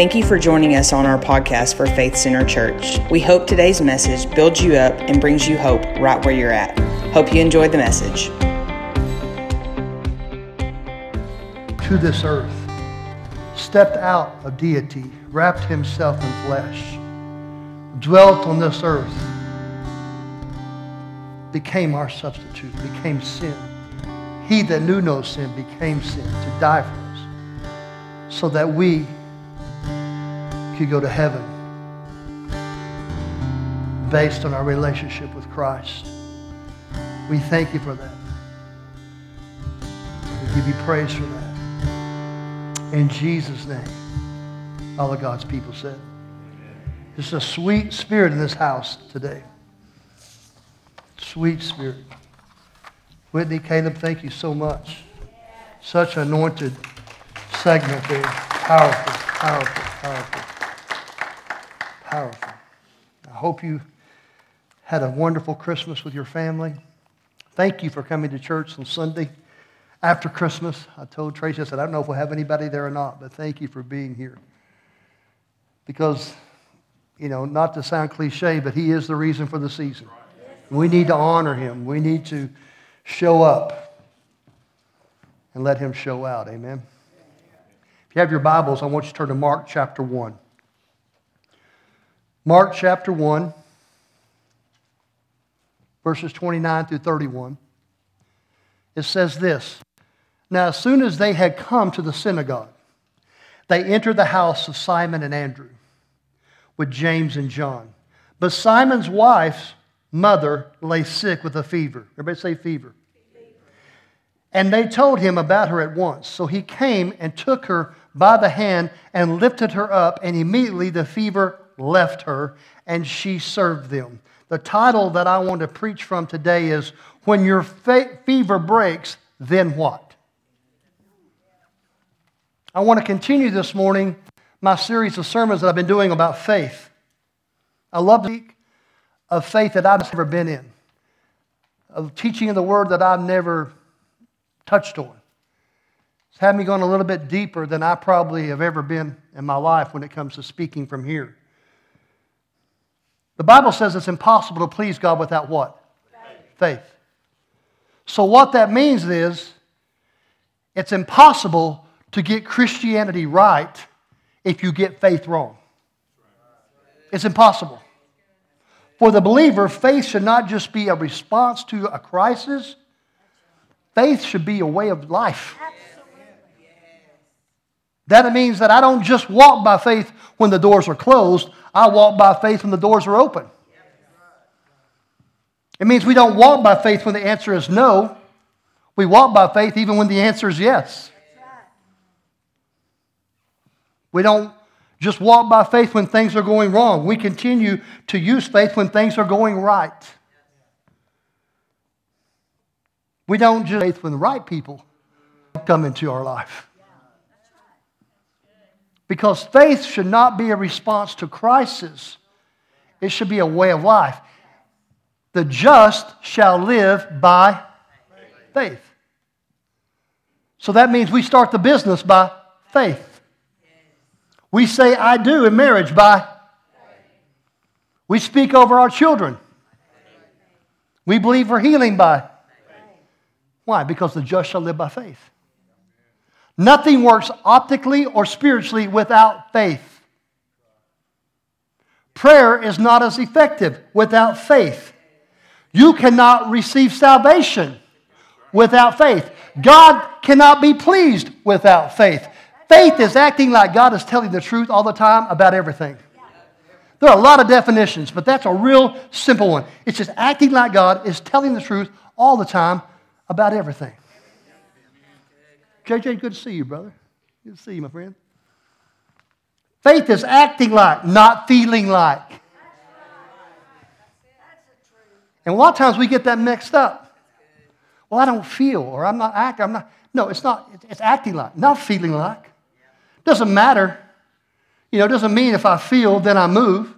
Thank you for joining us on our podcast for Faith Center Church. We hope today's message builds you up and brings you hope right where you're at. Hope you enjoyed the message. To this earth, stepped out of deity, wrapped himself in flesh, dwelt on this earth, became our substitute, became sin. He that knew no sin became sin to die for us so that we could go to heaven based on our relationship with Christ. We thank you for that. We give you praise for that. In Jesus' name, all of God's people said. There's a sweet spirit in this house today. Sweet spirit. Whitney, Caleb, thank you so much. Such anointed segment there. Powerful, powerful, powerful. Powerful. I hope you had a wonderful Christmas with your family. Thank you for coming to church on Sunday after Christmas. I told Tracy, I said, I don't know if we'll have anybody there or not, but thank you for being here. Because, you know, not to sound cliche, but he is the reason for the season. We need to honor him. We need to show up and let him show out. Amen. If you have your Bibles, I want you to turn to Mark chapter 1. Mark chapter 1, verses 29 through 31. It says this Now, as soon as they had come to the synagogue, they entered the house of Simon and Andrew with James and John. But Simon's wife's mother lay sick with a fever. Everybody say fever. And they told him about her at once. So he came and took her by the hand and lifted her up, and immediately the fever left her, and she served them. The title that I want to preach from today is When Your Fever Breaks, Then What? I want to continue this morning my series of sermons that I've been doing about faith. I love to speak of faith that I've never been in, of teaching of the word that I've never touched on. It's had me going a little bit deeper than I probably have ever been in my life when it comes to speaking from here. The Bible says it's impossible to please God without what? Faith. So, what that means is it's impossible to get Christianity right if you get faith wrong. It's impossible. For the believer, faith should not just be a response to a crisis, faith should be a way of life. That means that I don't just walk by faith when the doors are closed, I walk by faith when the doors are open. It means we don't walk by faith when the answer is no. We walk by faith even when the answer is yes. We don't just walk by faith when things are going wrong. We continue to use faith when things are going right. We don't just faith when the right people come into our life. Because faith should not be a response to crisis, it should be a way of life. The just shall live by faith. So that means we start the business by faith. We say, I do in marriage by we speak over our children. We believe for healing by. Why? Because the just shall live by faith. Nothing works optically or spiritually without faith. Prayer is not as effective without faith. You cannot receive salvation without faith. God cannot be pleased without faith. Faith is acting like God is telling the truth all the time about everything. There are a lot of definitions, but that's a real simple one. It's just acting like God is telling the truth all the time about everything. JJ, good to see you, brother. Good to see you, my friend. Faith is acting like, not feeling like. And a lot of times we get that mixed up. Well, I don't feel, or I'm not acting. I'm not. No, it's not. It's acting like, not feeling like. Doesn't matter. You know, doesn't mean if I feel, then I move.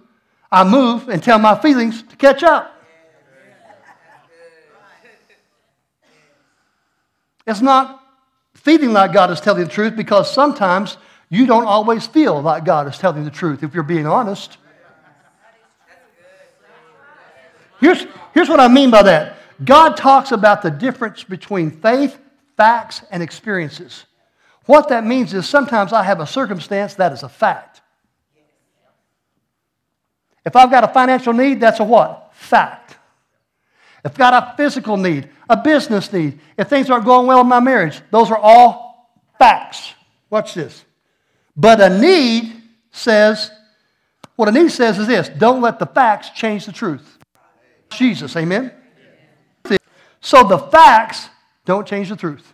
I move and tell my feelings to catch up. It's not feeling like God is telling the truth because sometimes you don't always feel like God is telling the truth if you're being honest. Here's, here's what I mean by that God talks about the difference between faith, facts, and experiences. What that means is sometimes I have a circumstance that is a fact. If I've got a financial need, that's a what? Fact. If I've got a physical need, a business need, if things aren't going well in my marriage, those are all facts. Watch this. But a need says, what a need says is this don't let the facts change the truth. Jesus, amen? So the facts don't change the truth.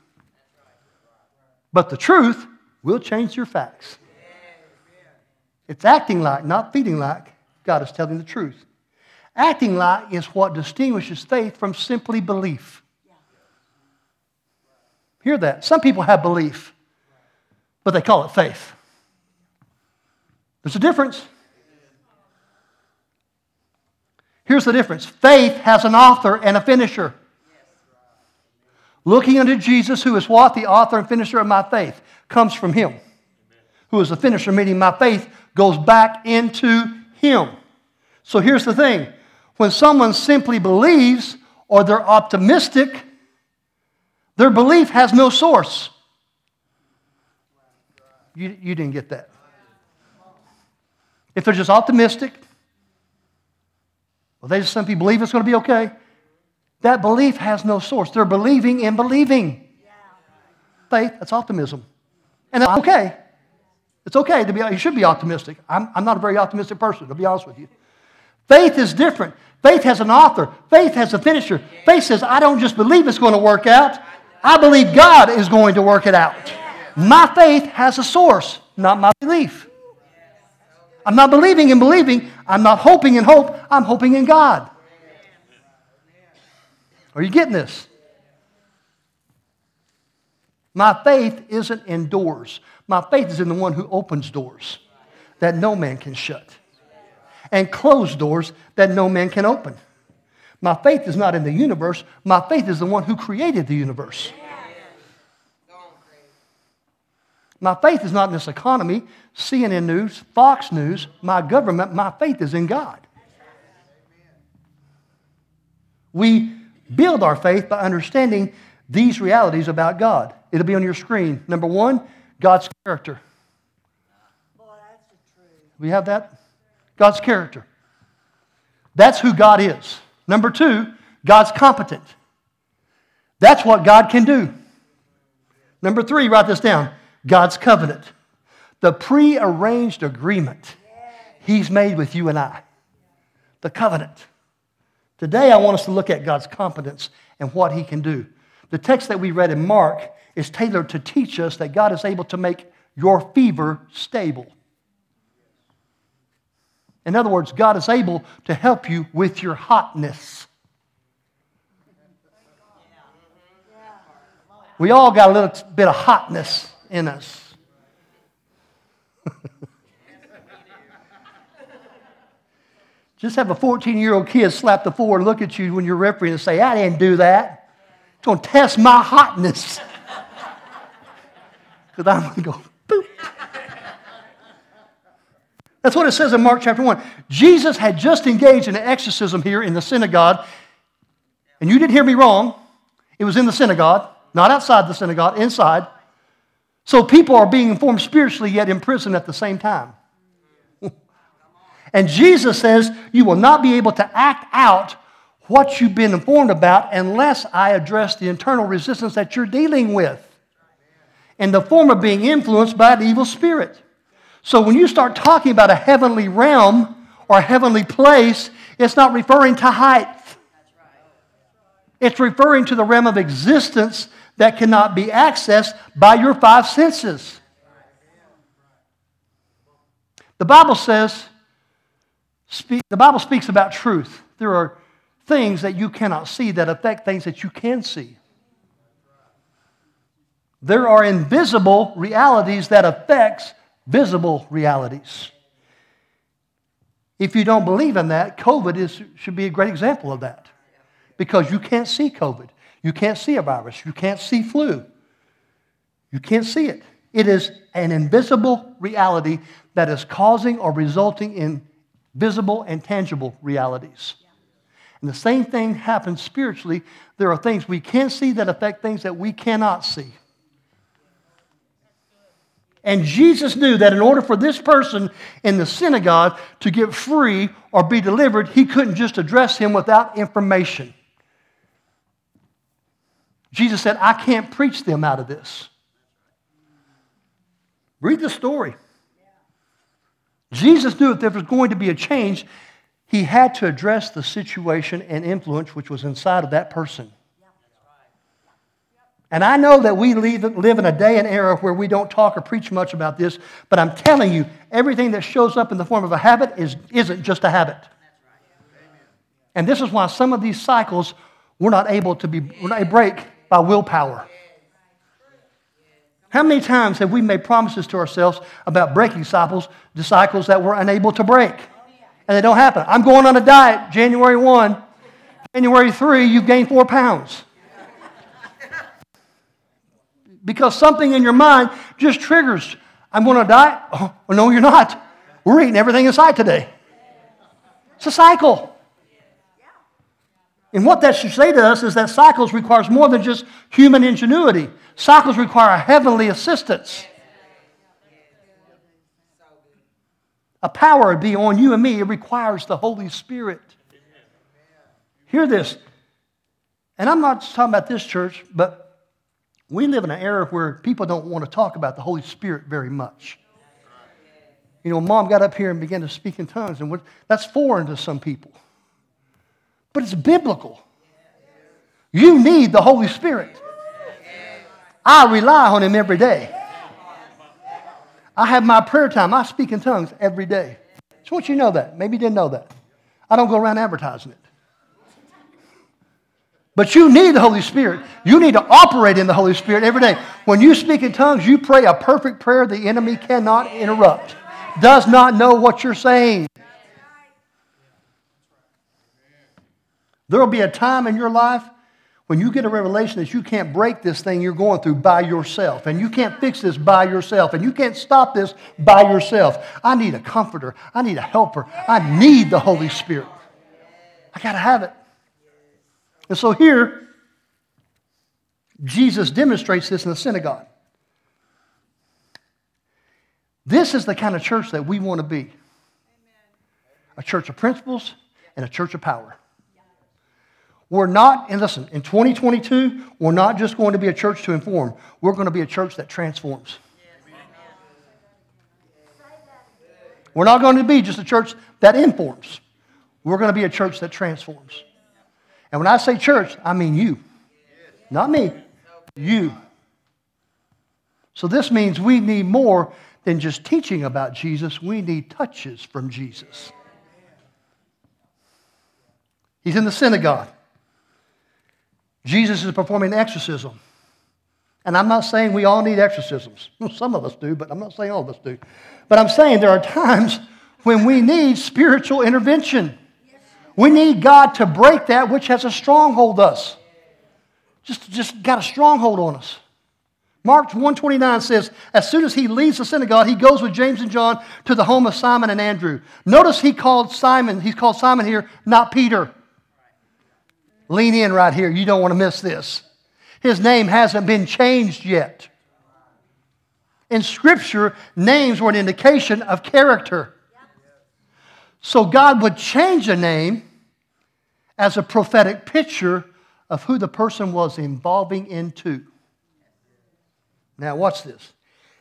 But the truth will change your facts. It's acting like, not feeding like, God is telling the truth. Acting like is what distinguishes faith from simply belief. Hear that. Some people have belief, but they call it faith. There's a difference. Here's the difference faith has an author and a finisher. Looking unto Jesus, who is what? The author and finisher of my faith, comes from him. Who is the finisher, meaning my faith goes back into him. So here's the thing when someone simply believes or they're optimistic, their belief has no source. You, you didn't get that. If they're just optimistic, well, they just simply believe it's going to be okay. That belief has no source. They're believing in believing. Faith, that's optimism. And that's okay. It's okay to be, you should be optimistic. I'm, I'm not a very optimistic person, to be honest with you. Faith is different. Faith has an author, faith has a finisher. Faith says, I don't just believe it's going to work out, I believe God is going to work it out. My faith has a source, not my belief. I'm not believing in believing. I'm not hoping in hope. I'm hoping in God. Are you getting this? My faith isn't in doors. My faith is in the one who opens doors that no man can shut and close doors that no man can open. My faith is not in the universe. My faith is the one who created the universe. My faith is not in this economy, CNN News, Fox News, my government. My faith is in God. We build our faith by understanding these realities about God. It'll be on your screen. Number one, God's character. We have that? God's character. That's who God is. Number two, God's competent. That's what God can do. Number three, write this down God's covenant, the pre-arranged agreement He's made with you and I. The covenant. Today, I want us to look at God's competence and what He can do. The text that we read in Mark is tailored to teach us that God is able to make your fever stable. In other words, God is able to help you with your hotness. We all got a little bit of hotness in us. Just have a 14 year old kid slap the floor and look at you when you're refereeing and say, I didn't do that. It's going to test my hotness. Because I'm going to go, That's what it says in Mark chapter 1. Jesus had just engaged in an exorcism here in the synagogue. And you didn't hear me wrong. It was in the synagogue, not outside the synagogue, inside. So people are being informed spiritually, yet imprisoned at the same time. and Jesus says, You will not be able to act out what you've been informed about unless I address the internal resistance that you're dealing with in the form of being influenced by an evil spirit. So when you start talking about a heavenly realm or a heavenly place, it's not referring to height. It's referring to the realm of existence that cannot be accessed by your five senses. The Bible says, speak, the Bible speaks about truth. There are things that you cannot see that affect things that you can see. There are invisible realities that affects visible realities. If you don't believe in that, COVID is, should be a great example of that. Because you can't see COVID. You can't see a virus. You can't see flu. You can't see it. It is an invisible reality that is causing or resulting in visible and tangible realities. And the same thing happens spiritually. There are things we can see that affect things that we cannot see. And Jesus knew that in order for this person in the synagogue to get free or be delivered, he couldn't just address him without information. Jesus said, I can't preach them out of this. Read the story. Jesus knew if there was going to be a change, he had to address the situation and influence which was inside of that person. And I know that we live in a day and era where we don't talk or preach much about this, but I'm telling you, everything that shows up in the form of a habit is, isn't just a habit. And this is why some of these cycles we're not able to be, not break by willpower. How many times have we made promises to ourselves about breaking cycles, cycles that we're unable to break? And they don't happen. I'm going on a diet January 1. January 3, you've gained four pounds. Because something in your mind just triggers. I'm going to die. Oh, no, you're not. We're eating everything in sight today. It's a cycle. And what that should say to us is that cycles requires more than just human ingenuity. Cycles require a heavenly assistance. A power be on you and me. It requires the Holy Spirit. Hear this. And I'm not just talking about this church, but we live in an era where people don't want to talk about the Holy Spirit very much. You know, mom got up here and began to speak in tongues, and that's foreign to some people but it's biblical. You need the Holy Spirit. I rely on Him every day. I have my prayer time. I speak in tongues every day. Just want you to know that. Maybe you didn't know that. I don't go around advertising it. But you need the Holy Spirit. You need to operate in the Holy Spirit every day. When you speak in tongues, you pray a perfect prayer the enemy cannot interrupt, does not know what you're saying. There will be a time in your life when you get a revelation that you can't break this thing you're going through by yourself, and you can't fix this by yourself, and you can't stop this by yourself. I need a comforter. I need a helper. I need the Holy Spirit. I got to have it. And so here, Jesus demonstrates this in the synagogue. This is the kind of church that we want to be a church of principles and a church of power. We're not, and listen, in 2022, we're not just going to be a church to inform, we're going to be a church that transforms. We're not going to be just a church that informs. We're going to be a church that transforms. And when I say church, I mean you. Not me, you. So this means we need more than just teaching about Jesus, we need touches from Jesus. He's in the synagogue. Jesus is performing exorcism. And I'm not saying we all need exorcisms. Some of us do, but I'm not saying all of us do. But I'm saying there are times when we need spiritual intervention. We need God to break that which has a stronghold us. Just, just got a stronghold on us. Mark 129 says, as soon as he leaves the synagogue, he goes with James and John to the home of Simon and Andrew. Notice he called Simon, he's called Simon here, not Peter. Lean in right here. You don't want to miss this. His name hasn't been changed yet. In Scripture, names were an indication of character. So God would change a name as a prophetic picture of who the person was involving into. Now, watch this.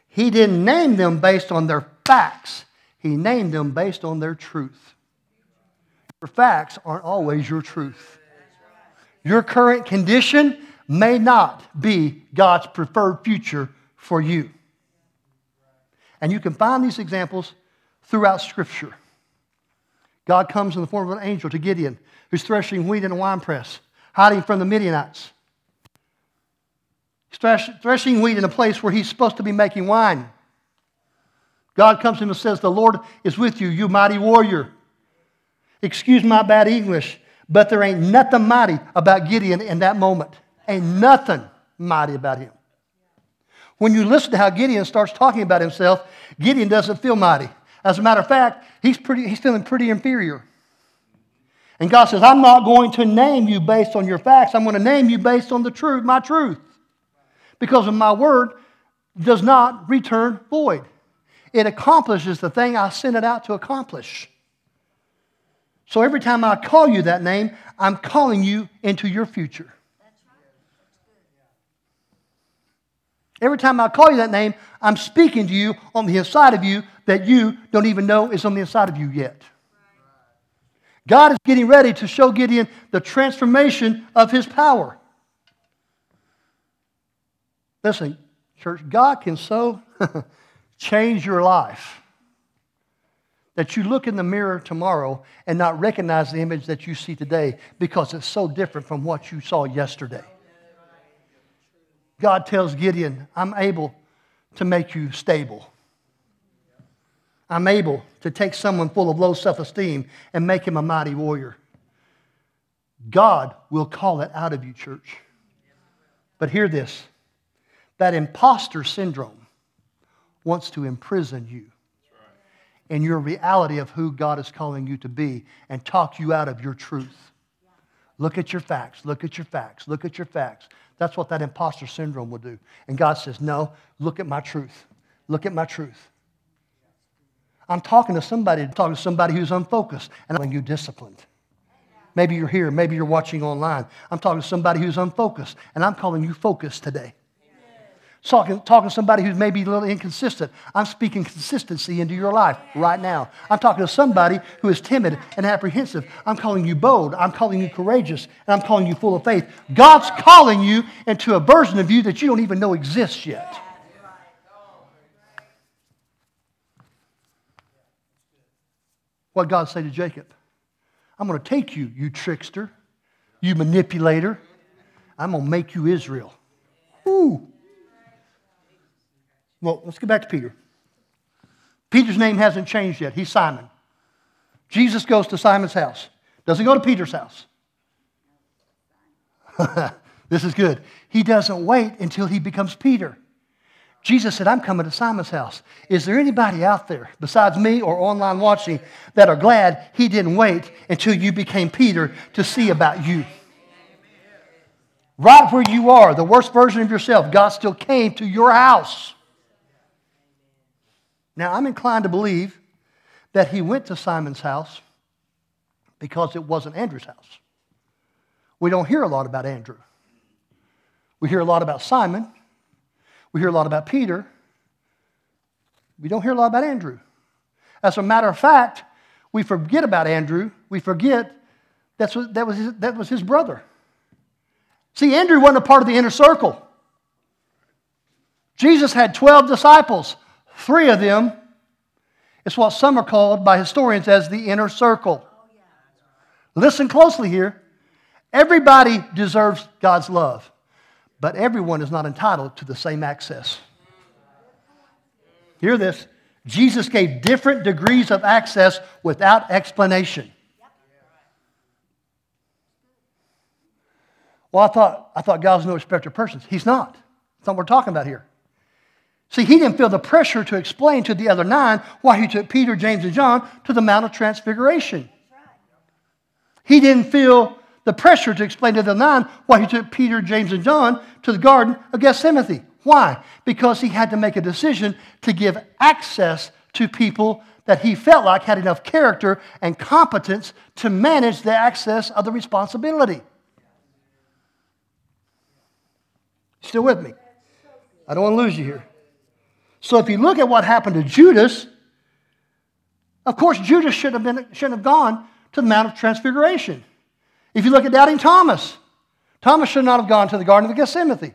He didn't name them based on their facts, he named them based on their truth. Your facts aren't always your truth. Your current condition may not be God's preferred future for you. And you can find these examples throughout Scripture. God comes in the form of an angel to Gideon, who's threshing wheat in a winepress, hiding from the Midianites. Threshing wheat in a place where he's supposed to be making wine. God comes to him and says, The Lord is with you, you mighty warrior. Excuse my bad English. But there ain't nothing mighty about Gideon in that moment. Ain't nothing mighty about him. When you listen to how Gideon starts talking about himself, Gideon doesn't feel mighty. As a matter of fact, he's, pretty, he's feeling pretty inferior. And God says, I'm not going to name you based on your facts. I'm going to name you based on the truth, my truth. Because of my word does not return void. It accomplishes the thing I sent it out to accomplish. So every time I call you that name, I'm calling you into your future. Every time I call you that name, I'm speaking to you on the inside of you that you don't even know is on the inside of you yet. God is getting ready to show Gideon the transformation of his power. Listen, church, God can so change your life that you look in the mirror tomorrow and not recognize the image that you see today because it's so different from what you saw yesterday. God tells Gideon, I'm able to make you stable. I'm able to take someone full of low self esteem and make him a mighty warrior. God will call it out of you, church. But hear this that imposter syndrome wants to imprison you in your reality of who God is calling you to be and talk you out of your truth. Look at your facts, look at your facts, look at your facts. That's what that imposter syndrome will do. And God says, No, look at my truth. Look at my truth. I'm talking to somebody, talking to somebody who's unfocused, and I'm calling you disciplined. Maybe you're here, maybe you're watching online. I'm talking to somebody who's unfocused, and I'm calling you focused today. Talking, talking to somebody who's maybe a little inconsistent. I'm speaking consistency into your life right now. I'm talking to somebody who is timid and apprehensive. I'm calling you bold. I'm calling you courageous. And I'm calling you full of faith. God's calling you into a version of you that you don't even know exists yet. What God say to Jacob? I'm going to take you, you trickster, you manipulator. I'm going to make you Israel. Ooh. Well, let's get back to Peter. Peter's name hasn't changed yet. He's Simon. Jesus goes to Simon's house. Doesn't go to Peter's house. this is good. He doesn't wait until he becomes Peter. Jesus said, I'm coming to Simon's house. Is there anybody out there besides me or online watching that are glad he didn't wait until you became Peter to see about you? Right where you are, the worst version of yourself, God still came to your house. Now, I'm inclined to believe that he went to Simon's house because it wasn't Andrew's house. We don't hear a lot about Andrew. We hear a lot about Simon. We hear a lot about Peter. We don't hear a lot about Andrew. As a matter of fact, we forget about Andrew. We forget that's what, that, was his, that was his brother. See, Andrew wasn't a part of the inner circle. Jesus had 12 disciples. Three of them is what some are called by historians as the inner circle. Listen closely here. Everybody deserves God's love, but everyone is not entitled to the same access. Hear this Jesus gave different degrees of access without explanation. Well, I thought, I thought God was no respecter of persons. He's not. That's not what we're talking about here. See, he didn't feel the pressure to explain to the other nine why he took Peter, James, and John to the Mount of Transfiguration. He didn't feel the pressure to explain to the nine why he took Peter, James, and John to the Garden of Gethsemane. Why? Because he had to make a decision to give access to people that he felt like had enough character and competence to manage the access of the responsibility. Still with me? I don't want to lose you here. So if you look at what happened to Judas, of course, Judas shouldn't have, been, shouldn't have gone to the Mount of Transfiguration. If you look at doubting Thomas, Thomas should not have gone to the Garden of Gethsemane.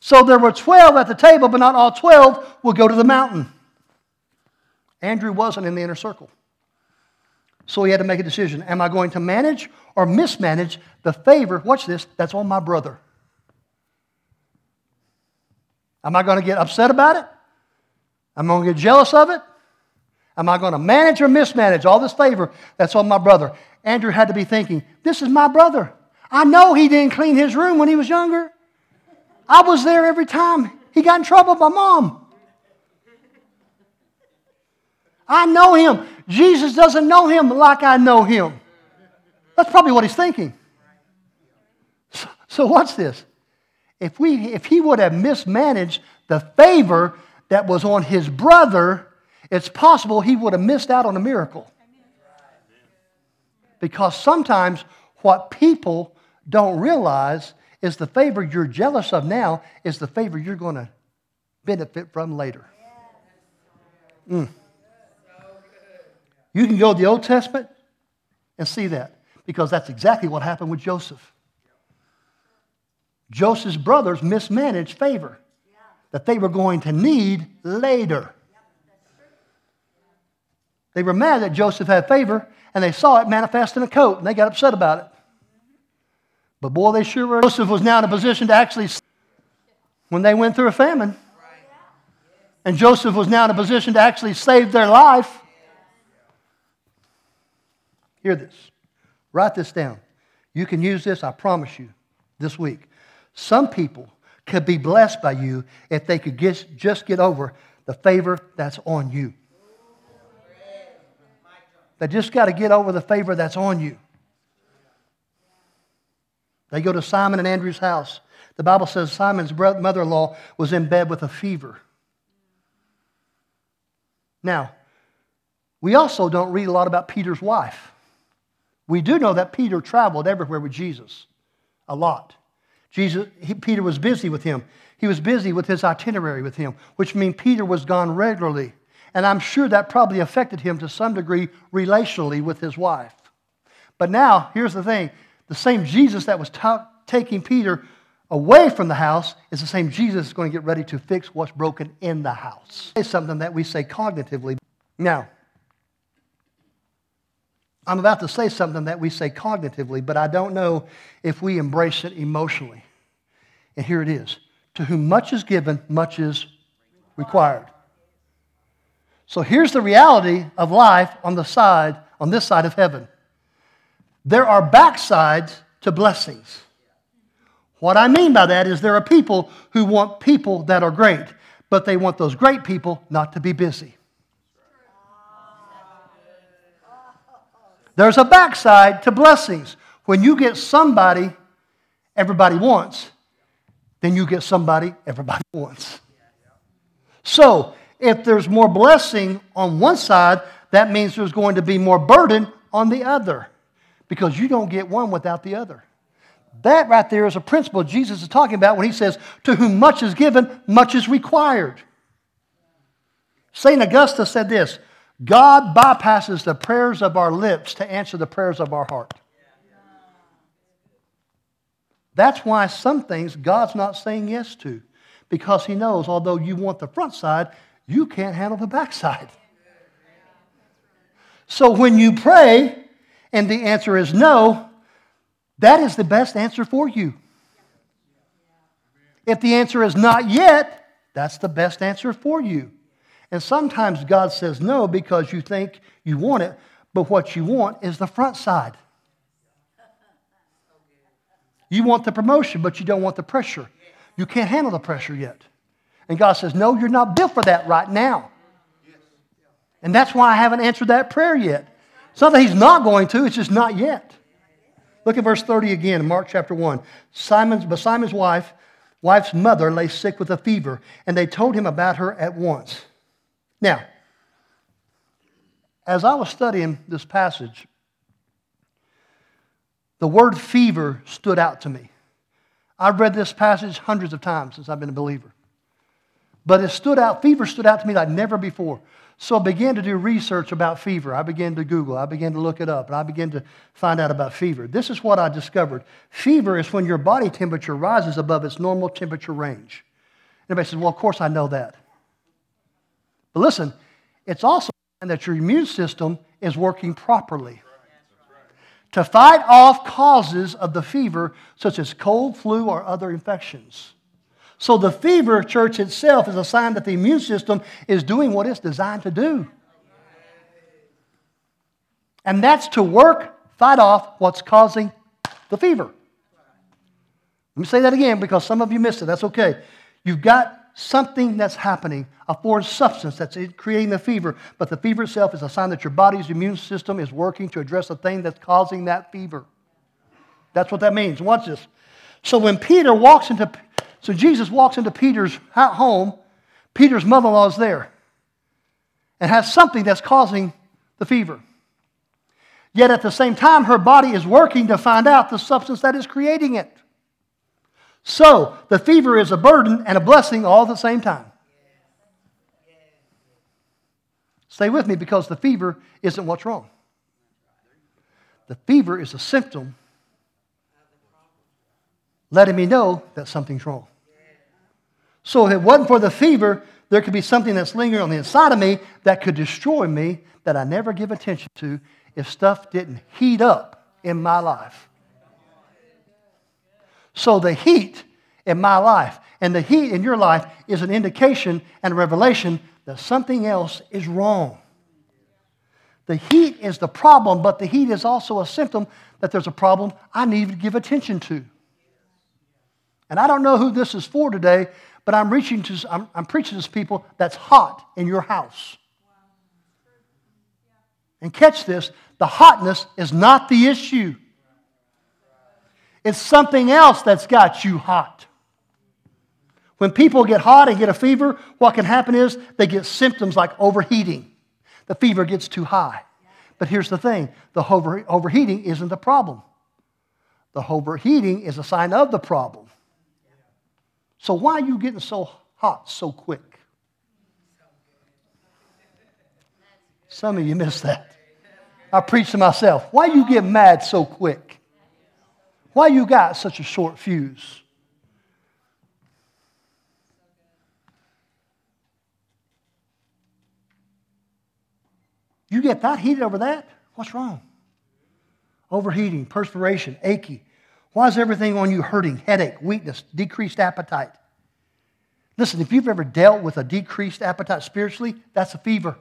So there were 12 at the table, but not all 12 will go to the mountain. Andrew wasn't in the inner circle. So he had to make a decision. Am I going to manage or mismanage the favor? Watch this, that's on my brother. Am I going to get upset about it? Am I going to get jealous of it? Am I going to manage or mismanage all this favor that's on my brother? Andrew had to be thinking, this is my brother. I know he didn't clean his room when he was younger. I was there every time he got in trouble with my mom. I know him. Jesus doesn't know him like I know him. That's probably what he's thinking. So, so watch this. If, we, if he would have mismanaged the favor that was on his brother, it's possible he would have missed out on a miracle. Because sometimes what people don't realize is the favor you're jealous of now is the favor you're going to benefit from later. Mm. You can go to the Old Testament and see that because that's exactly what happened with Joseph. Joseph's brothers mismanaged favor that they were going to need later. They were mad that Joseph had favor and they saw it manifest in a coat and they got upset about it. But boy, they sure were. Joseph was now in a position to actually, when they went through a famine, and Joseph was now in a position to actually save their life. Hear this. Write this down. You can use this, I promise you, this week. Some people could be blessed by you if they could get, just get over the favor that's on you. They just got to get over the favor that's on you. They go to Simon and Andrew's house. The Bible says Simon's mother in law was in bed with a fever. Now, we also don't read a lot about Peter's wife. We do know that Peter traveled everywhere with Jesus, a lot. Jesus, he, Peter was busy with him. He was busy with his itinerary with him, which means Peter was gone regularly. And I'm sure that probably affected him to some degree relationally with his wife. But now, here's the thing the same Jesus that was ta- taking Peter away from the house is the same Jesus that's going to get ready to fix what's broken in the house. It's something that we say cognitively. Now, I'm about to say something that we say cognitively, but I don't know if we embrace it emotionally. And here it is To whom much is given, much is required. So here's the reality of life on the side, on this side of heaven. There are backsides to blessings. What I mean by that is there are people who want people that are great, but they want those great people not to be busy. There's a backside to blessings. When you get somebody everybody wants, then you get somebody everybody wants. So, if there's more blessing on one side, that means there's going to be more burden on the other because you don't get one without the other. That right there is a principle Jesus is talking about when he says, To whom much is given, much is required. St. Augustine said this God bypasses the prayers of our lips to answer the prayers of our heart. That's why some things God's not saying yes to, because He knows although you want the front side, you can't handle the backside. So when you pray and the answer is no, that is the best answer for you. If the answer is not yet, that's the best answer for you. And sometimes God says no because you think you want it, but what you want is the front side. You want the promotion, but you don't want the pressure. You can't handle the pressure yet. And God says, No, you're not built for that right now. And that's why I haven't answered that prayer yet. It's not that He's not going to, it's just not yet. Look at verse 30 again in Mark chapter 1. Simon's, but Simon's wife, wife's mother lay sick with a fever, and they told him about her at once. Now, as I was studying this passage, the word fever stood out to me. I've read this passage hundreds of times since I've been a believer. But it stood out, fever stood out to me like never before. So I began to do research about fever. I began to Google, I began to look it up, and I began to find out about fever. This is what I discovered fever is when your body temperature rises above its normal temperature range. Everybody says, Well, of course I know that. But listen, it's also that your immune system is working properly to fight off causes of the fever, such as cold, flu, or other infections. So the fever, church itself, is a sign that the immune system is doing what it's designed to do. And that's to work, fight off what's causing the fever. Let me say that again because some of you missed it. That's okay. You've got something that's happening, a foreign substance that's creating the fever, but the fever itself is a sign that your body's immune system is working to address the thing that's causing that fever. That's what that means. Watch this. So when Peter walks into, so Jesus walks into Peter's home, Peter's mother in law is there and has something that's causing the fever. Yet at the same time, her body is working to find out the substance that is creating it. So the fever is a burden and a blessing all at the same time. Stay with me because the fever isn't what's wrong. The fever is a symptom letting me know that something's wrong. So if it wasn't for the fever, there could be something that's lingering on the inside of me that could destroy me that I never give attention to if stuff didn't heat up in my life. So the heat in my life and the heat in your life is an indication and revelation that something else is wrong. The heat is the problem, but the heat is also a symptom that there's a problem I need to give attention to. And I don't know who this is for today, but I'm, reaching to, I'm, I'm preaching to people that's hot in your house. And catch this the hotness is not the issue, it's something else that's got you hot. When people get hot and get a fever, what can happen is they get symptoms like overheating. The fever gets too high. But here's the thing the over, overheating isn't the problem, the overheating is a sign of the problem. So, why are you getting so hot so quick? Some of you missed that. I preach to myself. Why you get mad so quick? Why you got such a short fuse? You get that heated over that? What's wrong? Overheating, perspiration, achy, why is everything on you hurting? Headache, weakness, decreased appetite. Listen, if you've ever dealt with a decreased appetite spiritually, that's a fever.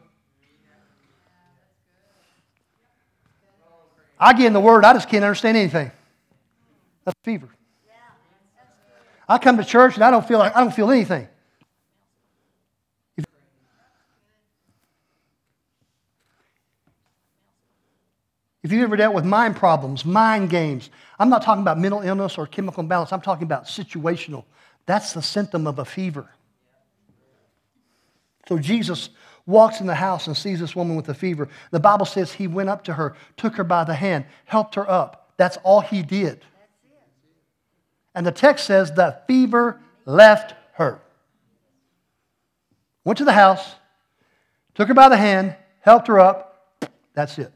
I get in the Word, I just can't understand anything. That's a fever. I come to church and I don't feel like I don't feel anything. If you've ever dealt with mind problems, mind games, I'm not talking about mental illness or chemical imbalance, I'm talking about situational. That's the symptom of a fever. So Jesus walks in the house and sees this woman with a fever. The Bible says he went up to her, took her by the hand, helped her up. That's all he did. And the text says the fever left her. Went to the house, took her by the hand, helped her up. That's it.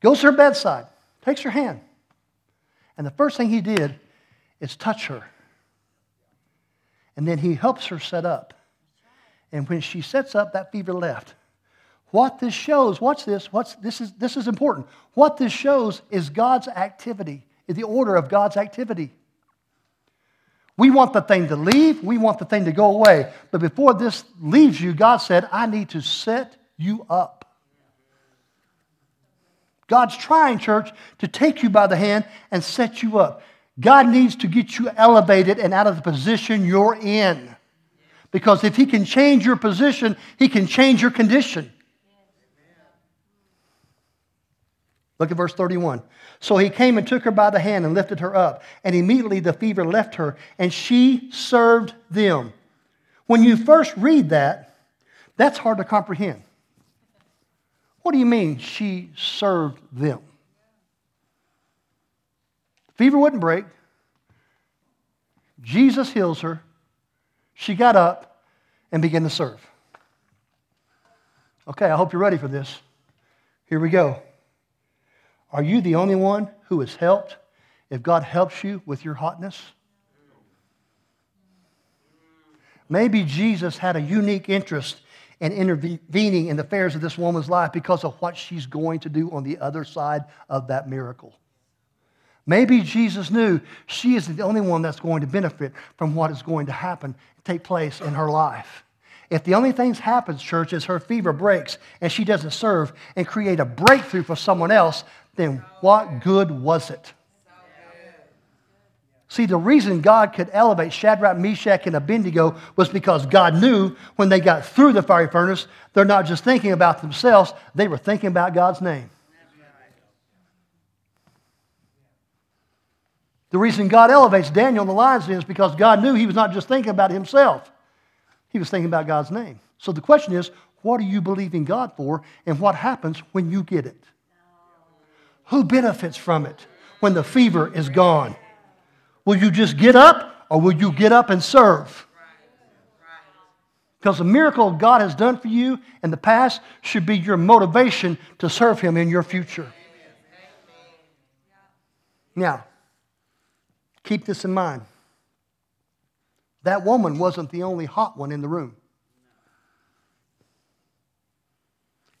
Goes to her bedside, takes her hand. And the first thing he did is touch her. And then he helps her set up. And when she sets up, that fever left. What this shows, watch this, what's, this, is, this is important. What this shows is God's activity, the order of God's activity. We want the thing to leave, we want the thing to go away. But before this leaves you, God said, I need to set you up. God's trying, church, to take you by the hand and set you up. God needs to get you elevated and out of the position you're in. Because if He can change your position, He can change your condition. Look at verse 31. So he came and took her by the hand and lifted her up, and immediately the fever left her, and she served them. When you first read that, that's hard to comprehend. What do you mean she served them? Fever wouldn't break. Jesus heals her. She got up and began to serve. Okay, I hope you're ready for this. Here we go. Are you the only one who is helped if God helps you with your hotness? Maybe Jesus had a unique interest in intervening in the affairs of this woman's life because of what she's going to do on the other side of that miracle. Maybe Jesus knew she is the only one that's going to benefit from what is going to happen, take place in her life. If the only thing that happens, church, is her fever breaks and she doesn't serve and create a breakthrough for someone else, then what good was it? See, the reason God could elevate Shadrach, Meshach, and Abednego was because God knew when they got through the fiery furnace, they're not just thinking about themselves, they were thinking about God's name. The reason God elevates Daniel in the lion's den is because God knew he was not just thinking about himself, he was thinking about God's name. So the question is, what are you believing God for, and what happens when you get it? Who benefits from it when the fever is gone? Will you just get up or will you get up and serve? Because the miracle God has done for you in the past should be your motivation to serve Him in your future. Now, keep this in mind. That woman wasn't the only hot one in the room.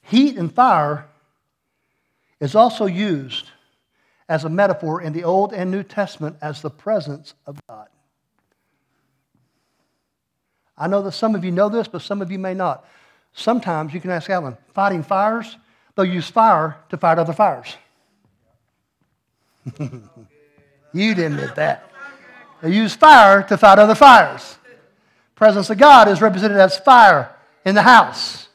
Heat and fire is also used as a metaphor in the Old and New Testament as the presence of God. I know that some of you know this, but some of you may not. Sometimes you can ask Alan, fighting fires, they'll use fire to fight other fires. you didn't admit that. They use fire to fight other fires. Presence of God is represented as fire in the house.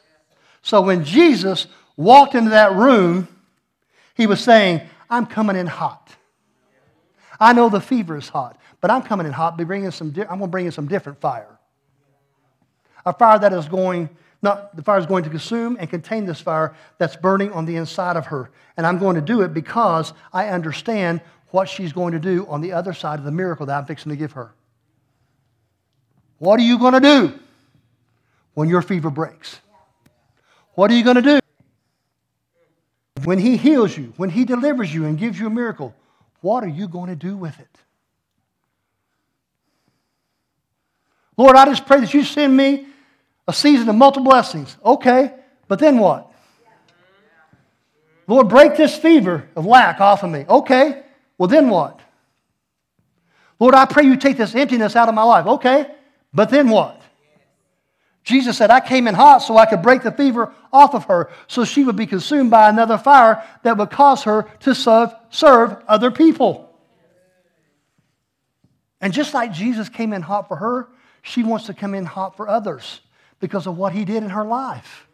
So when Jesus walked into that room, he was saying, I'm coming in hot. I know the fever is hot, but I'm coming in hot. Be bringing some. Di- I'm going to bring in some different fire. A fire that is going not the fire is going to consume and contain this fire that's burning on the inside of her, and I'm going to do it because I understand what she's going to do on the other side of the miracle that I'm fixing to give her. What are you going to do when your fever breaks? What are you going to do? When He heals you, when He delivers you and gives you a miracle, what are you going to do with it? Lord, I just pray that you send me a season of multiple blessings. Okay, but then what? Lord, break this fever of lack off of me. Okay, well, then what? Lord, I pray you take this emptiness out of my life. Okay, but then what? Jesus said, I came in hot so I could break the fever off of her so she would be consumed by another fire that would cause her to serve, serve other people. And just like Jesus came in hot for her, she wants to come in hot for others because of what he did in her life.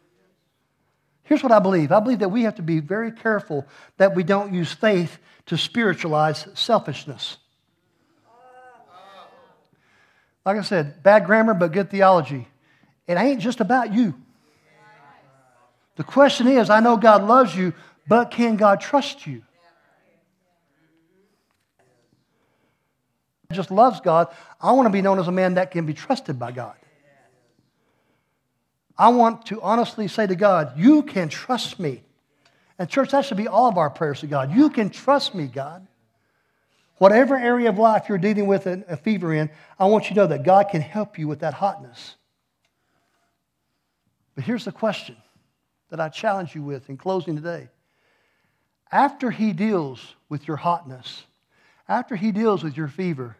Here's what I believe I believe that we have to be very careful that we don't use faith to spiritualize selfishness. Like I said, bad grammar, but good theology. It ain't just about you. The question is I know God loves you, but can God trust you? Just loves God. I want to be known as a man that can be trusted by God. I want to honestly say to God, You can trust me. And, church, that should be all of our prayers to God. You can trust me, God. Whatever area of life you're dealing with a fever in, I want you to know that God can help you with that hotness. But here's the question that I challenge you with in closing today. After he deals with your hotness, after he deals with your fever,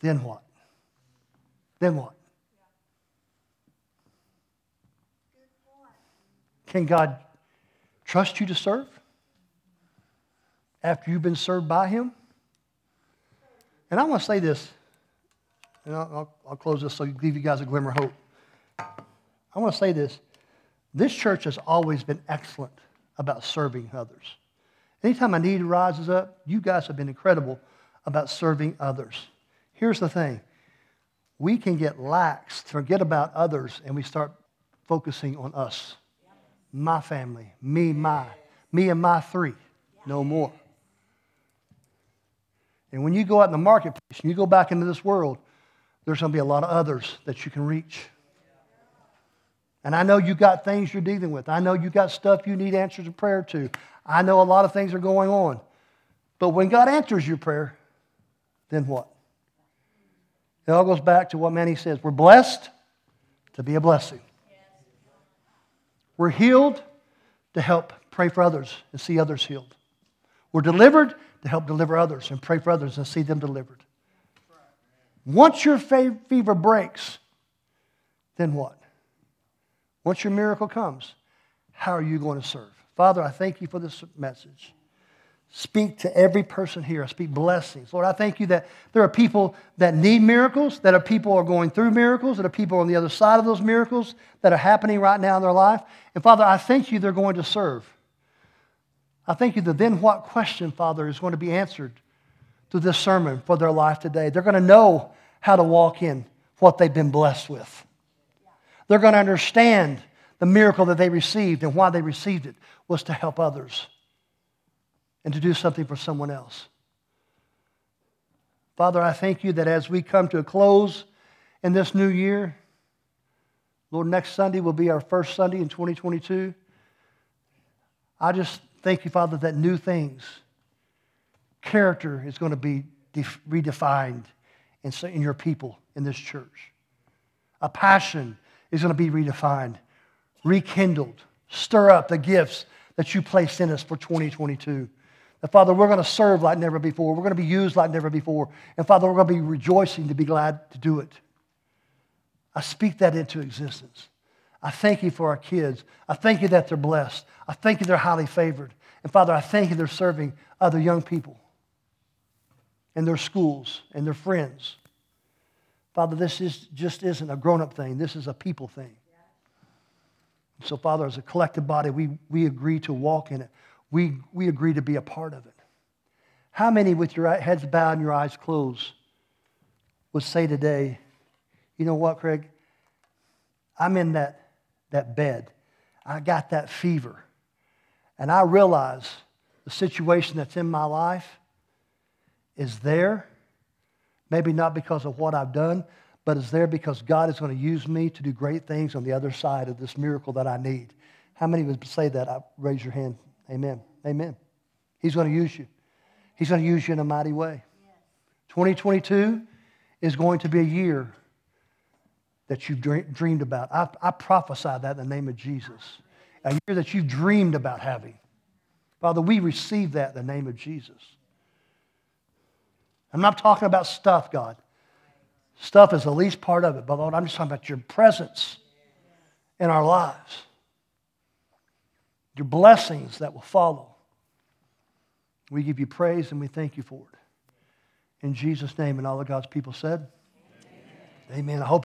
then what? Then what? Can God trust you to serve after you've been served by him? And I want to say this, and I'll, I'll, close this so give you guys a glimmer of hope. I want to say this. This church has always been excellent about serving others. Anytime a need rises up, you guys have been incredible about serving others. Here's the thing we can get lax, forget about others, and we start focusing on us. My family, me, my, me and my three, no more. And when you go out in the marketplace and you go back into this world, there's going to be a lot of others that you can reach. And I know you got things you're dealing with. I know you got stuff you need answers of prayer to. I know a lot of things are going on. But when God answers your prayer, then what? It all goes back to what Manny says. We're blessed to be a blessing. We're healed to help pray for others and see others healed. We're delivered to help deliver others and pray for others and see them delivered. Once your fever breaks, then what? Once your miracle comes, how are you going to serve? Father, I thank you for this message. Speak to every person here. I speak blessings. Lord, I thank you that there are people that need miracles, that are people are going through miracles, that are people on the other side of those miracles that are happening right now in their life. And Father, I thank you they're going to serve. I thank you the then what question, Father, is going to be answered through this sermon for their life today. They're going to know how to walk in what they've been blessed with. They're going to understand the miracle that they received and why they received it was to help others and to do something for someone else. Father, I thank you that as we come to a close in this new year, Lord, next Sunday will be our first Sunday in 2022. I just thank you, Father, that new things, character is going to be redefined in, in your people in this church. A passion is going to be redefined, rekindled, stir up the gifts that you placed in us for 2022. And Father, we're going to serve like never before. We're going to be used like never before. And Father, we're going to be rejoicing to be glad to do it. I speak that into existence. I thank you for our kids. I thank you that they're blessed. I thank you they're highly favored. And Father, I thank you they're serving other young people and their schools and their friends. Father, this is, just isn't a grown up thing, this is a people thing. So, Father, as a collective body, we, we agree to walk in it we, we agree to be a part of it. How many, with your heads bowed and your eyes closed, would say today, you know what, Craig? I'm in that, that bed. I got that fever. And I realize the situation that's in my life is there, maybe not because of what I've done, but it's there because God is going to use me to do great things on the other side of this miracle that I need. How many would say that? I, raise your hand. Amen. Amen. He's going to use you. He's going to use you in a mighty way. 2022 is going to be a year that you've dreamed about. I, I prophesy that in the name of Jesus. A year that you've dreamed about having. Father, we receive that in the name of Jesus. I'm not talking about stuff, God. Stuff is the least part of it. But Lord, I'm just talking about your presence in our lives your blessings that will follow. We give you praise and we thank you for it. In Jesus' name, and all of God's people said, Amen. Amen. I hope.